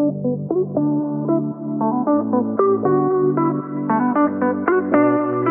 Thank you.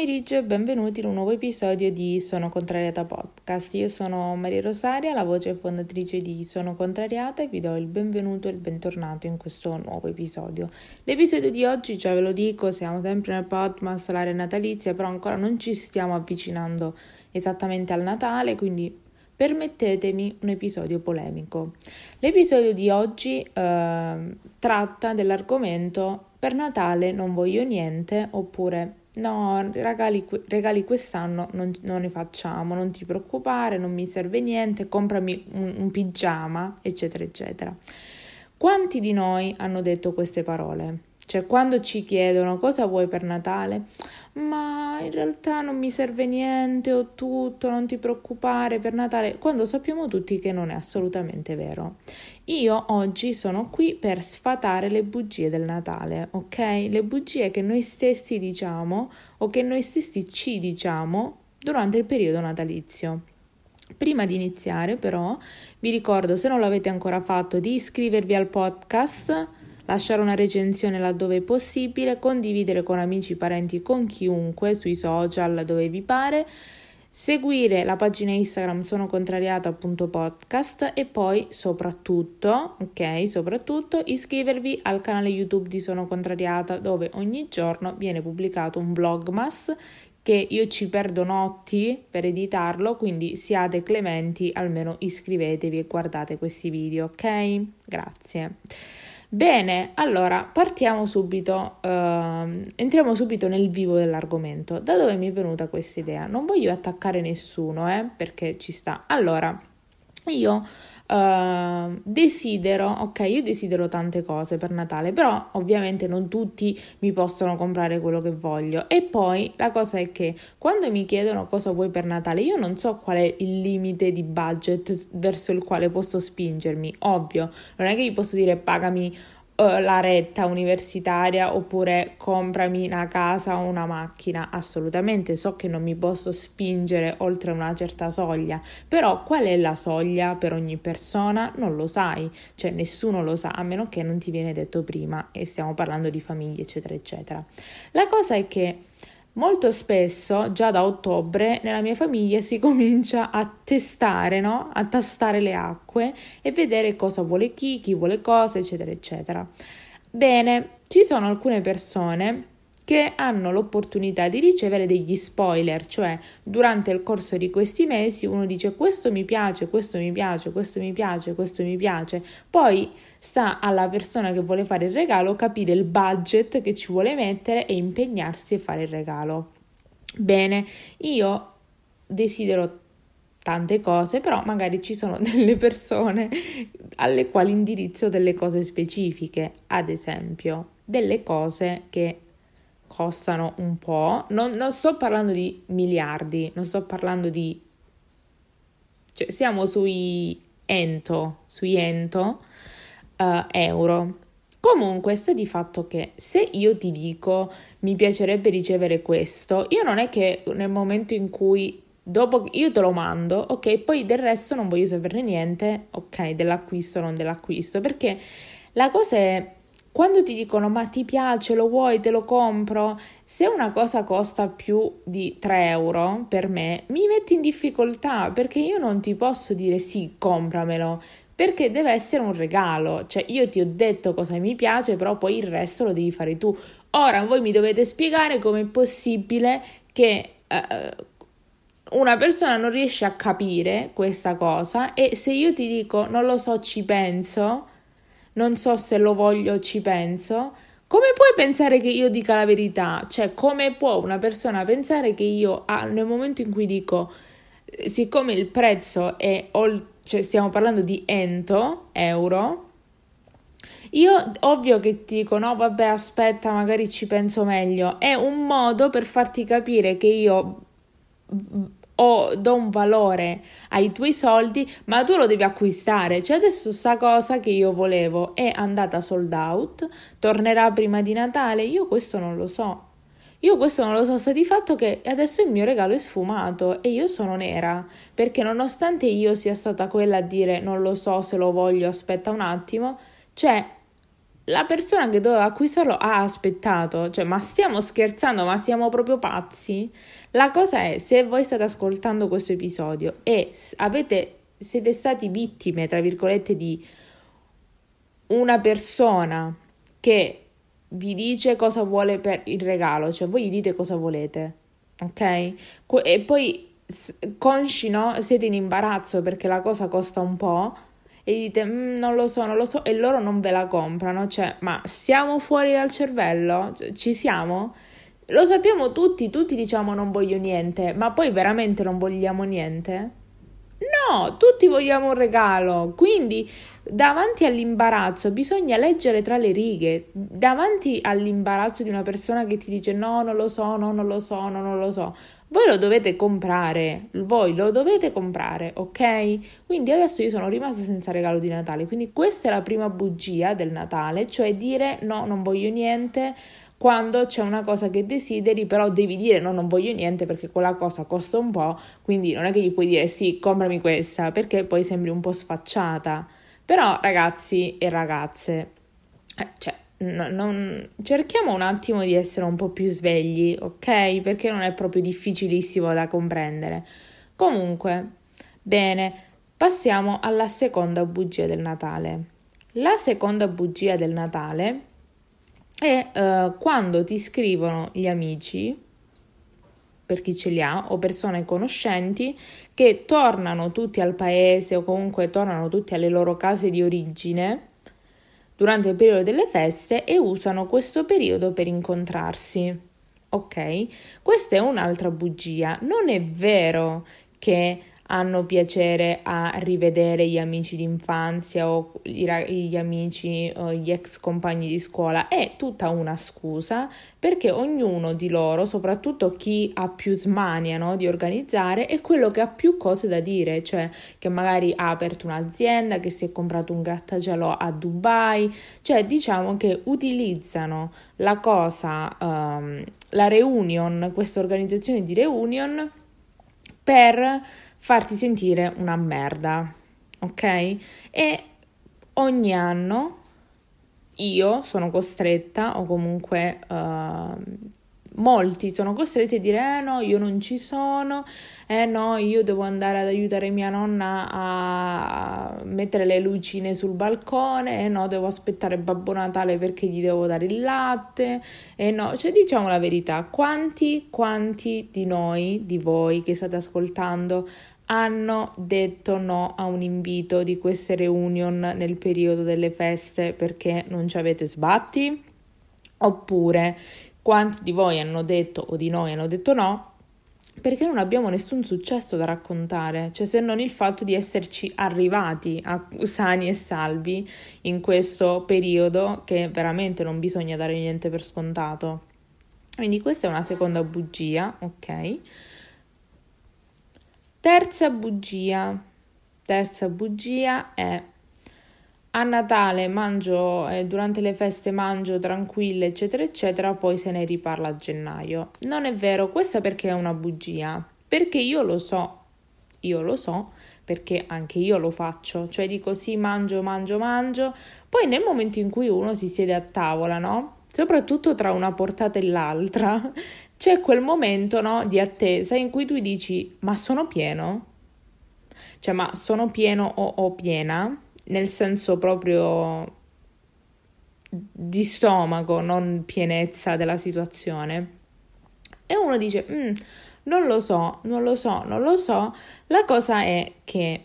Pomeriggio e benvenuti in un nuovo episodio di Sono Contrariata Podcast. Io sono Maria Rosaria, la voce fondatrice di Sono Contrariata e vi do il benvenuto e il bentornato in questo nuovo episodio. L'episodio di oggi, già ve lo dico, siamo sempre nel podcast, l'area natalizia, però ancora non ci stiamo avvicinando esattamente al Natale, quindi permettetemi un episodio polemico. L'episodio di oggi eh, tratta dell'argomento per Natale non voglio niente oppure No, regali, regali quest'anno non, non, ne facciamo, non ti preoccupare, non mi serve niente, comprami un, un pigiama, eccetera, eccetera. Quanti di noi hanno detto queste parole? Cioè, quando ci chiedono cosa vuoi per Natale, ma in realtà non mi serve niente, ho tutto, non ti preoccupare per Natale, quando sappiamo tutti che non è assolutamente vero. Io oggi sono qui per sfatare le bugie del Natale, ok? Le bugie che noi stessi diciamo o che noi stessi ci diciamo durante il periodo natalizio. Prima di iniziare, però, vi ricordo, se non l'avete ancora fatto, di iscrivervi al podcast lasciare una recensione laddove è possibile, condividere con amici, parenti, con chiunque sui social dove vi pare, seguire la pagina Instagram sono contrariata.podcast e poi soprattutto, ok, soprattutto iscrivervi al canale YouTube di Sono Contrariata dove ogni giorno viene pubblicato un vlogmas che io ci perdo notti per editarlo, quindi siate clementi, almeno iscrivetevi e guardate questi video, ok? Grazie. Bene, allora partiamo subito, uh, entriamo subito nel vivo dell'argomento. Da dove mi è venuta questa idea? Non voglio attaccare nessuno, eh, perché ci sta. Allora, io uh, desidero, ok, io desidero tante cose per Natale, però ovviamente non tutti mi possono comprare quello che voglio. E poi la cosa è che quando mi chiedono cosa vuoi per Natale, io non so qual è il limite di budget verso il quale posso spingermi. Ovvio, non è che gli posso dire pagami la retta universitaria oppure comprami una casa o una macchina. Assolutamente so che non mi posso spingere oltre una certa soglia, però qual è la soglia per ogni persona non lo sai, cioè nessuno lo sa a meno che non ti viene detto prima e stiamo parlando di famiglie eccetera eccetera. La cosa è che Molto spesso, già da ottobre, nella mia famiglia si comincia a testare, no? a tastare le acque e vedere cosa vuole chi, chi vuole cosa, eccetera, eccetera. Bene, ci sono alcune persone che hanno l'opportunità di ricevere degli spoiler, cioè durante il corso di questi mesi uno dice questo mi piace, questo mi piace, questo mi piace, questo mi piace, poi sta alla persona che vuole fare il regalo capire il budget che ci vuole mettere e impegnarsi a fare il regalo. Bene, io desidero tante cose, però magari ci sono delle persone alle quali indirizzo delle cose specifiche, ad esempio, delle cose che costano un po', non, non sto parlando di miliardi, non sto parlando di... Cioè, siamo sui ento, sui ento uh, euro. Comunque, sta di fatto che se io ti dico mi piacerebbe ricevere questo, io non è che nel momento in cui dopo io te lo mando, ok, poi del resto non voglio saperne niente, ok, dell'acquisto non dell'acquisto, perché la cosa è quando ti dicono ma ti piace, lo vuoi, te lo compro, se una cosa costa più di 3 euro per me, mi metti in difficoltà perché io non ti posso dire sì, compramelo, perché deve essere un regalo, cioè io ti ho detto cosa mi piace, però poi il resto lo devi fare tu. Ora voi mi dovete spiegare come è possibile che uh, una persona non riesce a capire questa cosa e se io ti dico non lo so, ci penso, non so se lo voglio, ci penso. Come puoi pensare che io dica la verità? Cioè, come può una persona pensare che io, ah, nel momento in cui dico, eh, siccome il prezzo è, cioè stiamo parlando di ento, euro, io ovvio che ti dico no, vabbè, aspetta, magari ci penso meglio. È un modo per farti capire che io o do un valore ai tuoi soldi, ma tu lo devi acquistare. Cioè adesso sta cosa che io volevo è andata sold out, tornerà prima di Natale, io questo non lo so. Io questo non lo so, sta di fatto che adesso il mio regalo è sfumato e io sono nera, perché nonostante io sia stata quella a dire non lo so se lo voglio, aspetta un attimo, cioè la persona che doveva acquistarlo ha aspettato, cioè ma stiamo scherzando, ma siamo proprio pazzi? La cosa è, se voi state ascoltando questo episodio e avete, siete stati vittime, tra virgolette, di una persona che vi dice cosa vuole per il regalo, cioè voi gli dite cosa volete, ok? E poi consci, no? Siete in imbarazzo perché la cosa costa un po' e dite mm, non lo so, non lo so e loro non ve la comprano, cioè ma stiamo fuori dal cervello? Cioè, ci siamo? Lo sappiamo tutti, tutti diciamo non voglio niente, ma poi veramente non vogliamo niente? No, tutti vogliamo un regalo, quindi davanti all'imbarazzo bisogna leggere tra le righe, davanti all'imbarazzo di una persona che ti dice no, non lo so, no, non lo so, no, non lo so, voi lo dovete comprare, voi lo dovete comprare, ok? Quindi adesso io sono rimasta senza regalo di Natale, quindi questa è la prima bugia del Natale, cioè dire no, non voglio niente, quando c'è una cosa che desideri, però devi dire no, non voglio niente perché quella cosa costa un po', quindi non è che gli puoi dire sì, comprami questa, perché poi sembri un po' sfacciata. Però ragazzi e ragazze, eh, cioè, no, non... cerchiamo un attimo di essere un po' più svegli, ok? Perché non è proprio difficilissimo da comprendere. Comunque, bene, passiamo alla seconda bugia del Natale. La seconda bugia del Natale e uh, quando ti scrivono gli amici, per chi ce li ha, o persone conoscenti che tornano tutti al paese o comunque tornano tutti alle loro case di origine durante il periodo delle feste e usano questo periodo per incontrarsi. Ok? Questa è un'altra bugia. Non è vero che hanno piacere a rivedere gli amici d'infanzia o gli amici o gli ex compagni di scuola. È tutta una scusa perché ognuno di loro, soprattutto chi ha più smania no, di organizzare, è quello che ha più cose da dire, cioè che magari ha aperto un'azienda, che si è comprato un grattacielo a Dubai, cioè diciamo che utilizzano la cosa, um, la reunion, questa organizzazione di reunion per farti sentire una merda, ok? E ogni anno io sono costretta, o comunque uh, molti sono costretti a dire: Eh no, io non ci sono, eh no, io devo andare ad aiutare mia nonna a mettere le lucine sul balcone, eh no, devo aspettare Babbo Natale perché gli devo dare il latte, eh no, cioè diciamo la verità, quanti, quanti di noi, di voi che state ascoltando, hanno detto no a un invito di queste reunion nel periodo delle feste perché non ci avete sbatti? Oppure quanti di voi hanno detto o di noi hanno detto no perché non abbiamo nessun successo da raccontare, cioè se non il fatto di esserci arrivati a sani e salvi in questo periodo che veramente non bisogna dare niente per scontato. Quindi questa è una seconda bugia, ok? Terza bugia. Terza bugia è a Natale mangio, eh, durante le feste mangio tranquilla, eccetera, eccetera, poi se ne riparla a gennaio. Non è vero, questa perché è una bugia? Perché io lo so, io lo so, perché anche io lo faccio, cioè dico sì, mangio, mangio, mangio, poi nel momento in cui uno si siede a tavola, no? Soprattutto tra una portata e l'altra, c'è quel momento no, di attesa in cui tu dici ma sono pieno? Cioè ma sono pieno o, o piena? Nel senso proprio di stomaco, non pienezza della situazione. E uno dice mm, non lo so, non lo so, non lo so. La cosa è che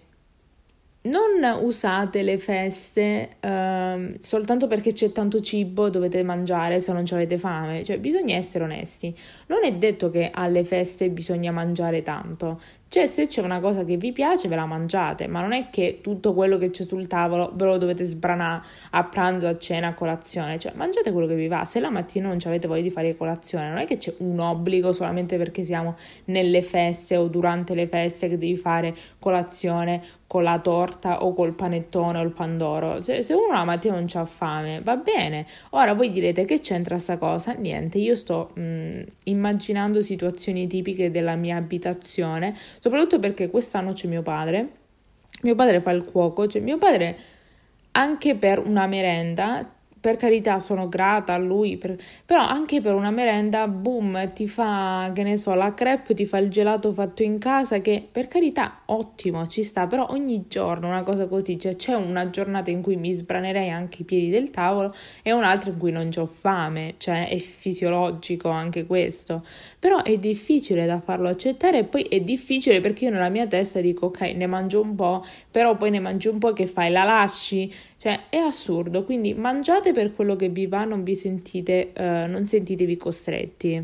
non usate le feste uh, soltanto perché c'è tanto cibo, dovete mangiare se non avete fame, cioè bisogna essere onesti. Non è detto che alle feste bisogna mangiare tanto. Cioè, se c'è una cosa che vi piace, ve la mangiate, ma non è che tutto quello che c'è sul tavolo ve lo dovete sbranare a pranzo, a cena, a colazione. Cioè, mangiate quello che vi va. Se la mattina non avete voglia di fare colazione, non è che c'è un obbligo solamente perché siamo nelle feste o durante le feste che devi fare colazione con la torta o col panettone o il pandoro. Cioè, se uno la mattina non ha fame, va bene. Ora voi direte che c'entra sta cosa? Niente, io sto mh, mm, immaginando situazioni tipiche della mia abitazione soprattutto perché quest'anno c'è mio padre. Mio padre fa il cuoco, cioè mio padre anche per una merenda per carità sono grata a lui, per... però anche per una merenda, boom, ti fa, che ne so, la crepe, ti fa il gelato fatto in casa, che per carità ottimo, ci sta, però ogni giorno una cosa così, cioè c'è una giornata in cui mi sbranerei anche i piedi del tavolo e un'altra in cui non ho fame, cioè è fisiologico anche questo, però è difficile da farlo accettare e poi è difficile perché io nella mia testa dico ok, ne mangio un po', però poi ne mangio un po' che fai, la lasci, cioè è assurdo, quindi mangiate per quello che vi va, non vi sentite, uh, non sentitevi costretti.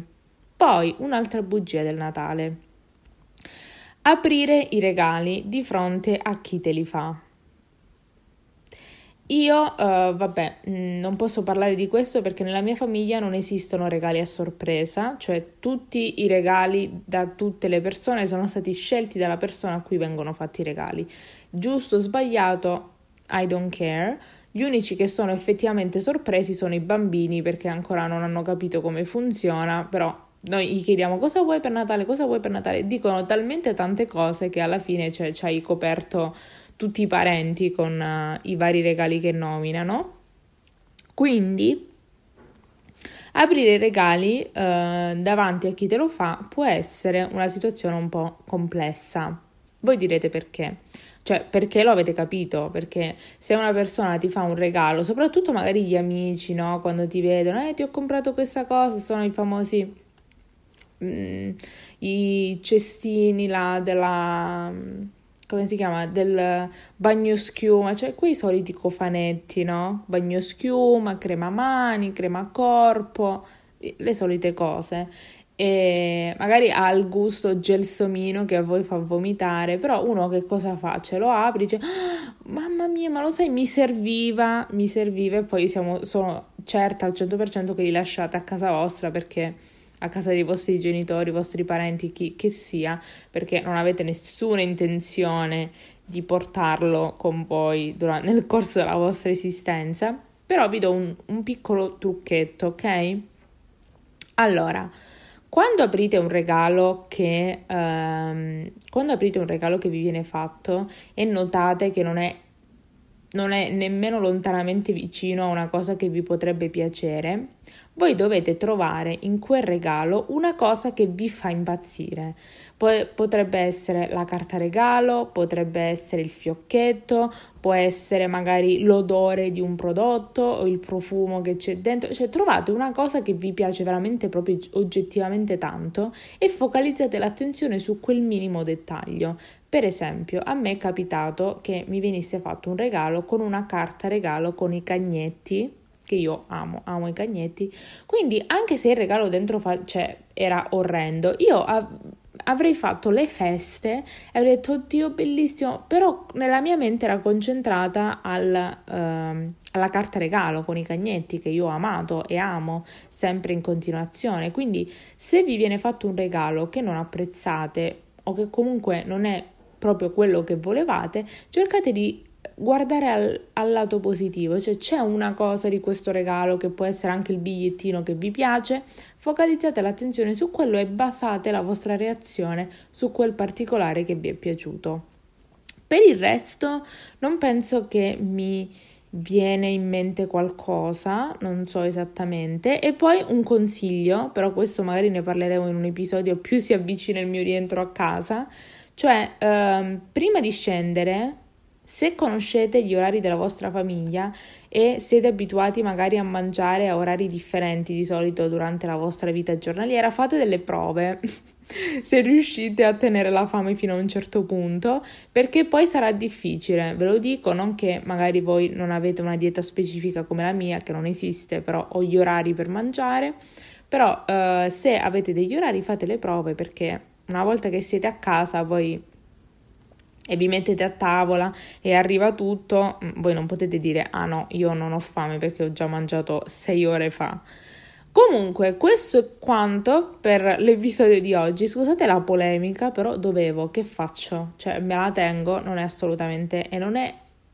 Poi un'altra bugia del Natale. Aprire i regali di fronte a chi te li fa. Io, uh, vabbè, mm, non posso parlare di questo perché nella mia famiglia non esistono regali a sorpresa, cioè tutti i regali da tutte le persone sono stati scelti dalla persona a cui vengono fatti i regali. Giusto o sbagliato, i don't care. Gli unici che sono effettivamente sorpresi sono i bambini perché ancora non hanno capito come funziona, però noi gli chiediamo cosa vuoi per Natale, cosa vuoi per Natale, dicono talmente tante cose che alla fine cioè, ci hai coperto tutti i parenti con uh, i vari regali che nominano. Quindi aprire i regali uh, davanti a chi te lo fa può essere una situazione un po' complessa. Voi direte perché? Cioè, perché lo avete capito? Perché se una persona ti fa un regalo, soprattutto magari gli amici, no? Quando ti vedono, eh, ti ho comprato questa cosa, sono i famosi mm, i cestini là della come si chiama? Del bagno schiuma, cioè quei soliti cofanetti, no? Bagno schiuma, crema mani, crema corpo, le solite cose e magari ha il gusto gelsomino che a voi fa vomitare, però uno che cosa fa? Ce lo apre, dice ah, mamma mia, ma lo sai, mi serviva, mi serviva e poi siamo, sono certa al 100% che li lasciate a casa vostra perché a casa dei vostri genitori, i vostri parenti, chi che sia, perché non avete nessuna intenzione di portarlo con voi durante, nel corso della vostra esistenza. Però vi do un, un piccolo trucchetto, ok? Allora, quando aprite un regalo che, um, quando aprite un regalo che vi viene fatto e notate che non è, non è nemmeno lontanamente vicino a una cosa che vi potrebbe piacere, voi dovete trovare in quel regalo una cosa che vi fa impazzire. potrebbe essere la carta regalo, potrebbe essere il fiocchetto, può essere magari l'odore di un prodotto o il profumo che c'è dentro. Cioè trovate una cosa che vi piace veramente proprio oggettivamente tanto e focalizzate l'attenzione su quel minimo dettaglio. Per esempio, a me è capitato che mi venisse fatto un regalo con una carta regalo con i cagnetti che io amo, amo i cagnetti. Quindi anche se il regalo dentro fa- cioè, era orrendo, io av- avrei fatto le feste e avrei detto oddio bellissimo, però nella mia mente era concentrata al, uh, alla carta regalo con i cagnetti che io ho amato e amo sempre in continuazione. Quindi se vi viene fatto un regalo che non apprezzate o che comunque non è proprio quello che volevate, cercate di guardare al, al, lato positivo, cioè c'è una cosa di questo regalo che può essere anche il bigliettino che vi piace, focalizzate l'attenzione su quello e basate la vostra reazione su quel particolare che vi è piaciuto. Per il resto non penso che mi viene in mente qualcosa, non so esattamente, e poi un consiglio, però questo magari ne parleremo in un episodio più si avvicina il mio rientro a casa, cioè ehm, prima di scendere se conoscete gli orari della vostra famiglia e siete abituati magari a mangiare a orari differenti di solito durante la vostra vita giornaliera, fate delle prove. se riuscite a tenere la fame fino a un certo punto, perché poi sarà difficile, ve lo dico, non che magari voi non avete una dieta specifica come la mia, che non esiste, però ho gli orari per mangiare, però eh, se avete degli orari fate le prove perché una volta che siete a casa poi e vi mettete a tavola e arriva tutto, mm, voi non potete dire ah no, io non ho fame perché ho già mangiato sei ore fa. Comunque, questo è quanto per l'episodio di oggi. Scusate la polemica, però dovevo, che faccio? Cioè, me la tengo, non è assolutamente e non è,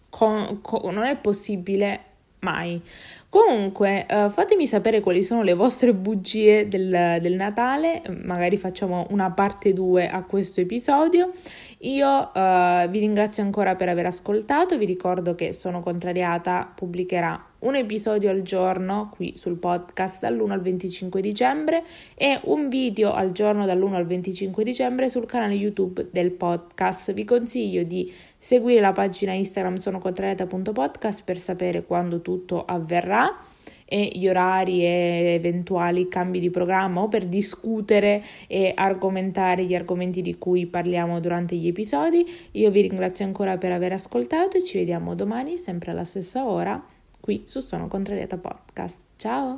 con, con, non è possibile mai. Comunque, uh, fatemi sapere quali sono le vostre bugie del, del, Natale, magari facciamo una parte 2 a questo episodio. Io uh, vi ringrazio ancora per aver ascoltato, vi ricordo che Sono Contrariata pubblicherà un episodio al giorno qui sul podcast dall'1 al 25 dicembre e un video al giorno dall'1 al 25 dicembre sul canale YouTube del podcast. Vi consiglio di seguire la pagina Instagram sonocontrariata.podcast per sapere quando tutto avverrà e gli orari e eventuali cambi di programma o per discutere e argomentare gli argomenti di cui parliamo durante gli episodi. Io vi ringrazio ancora per aver ascoltato e ci vediamo domani sempre alla stessa ora qui su Sono Contrariata Podcast. Ciao!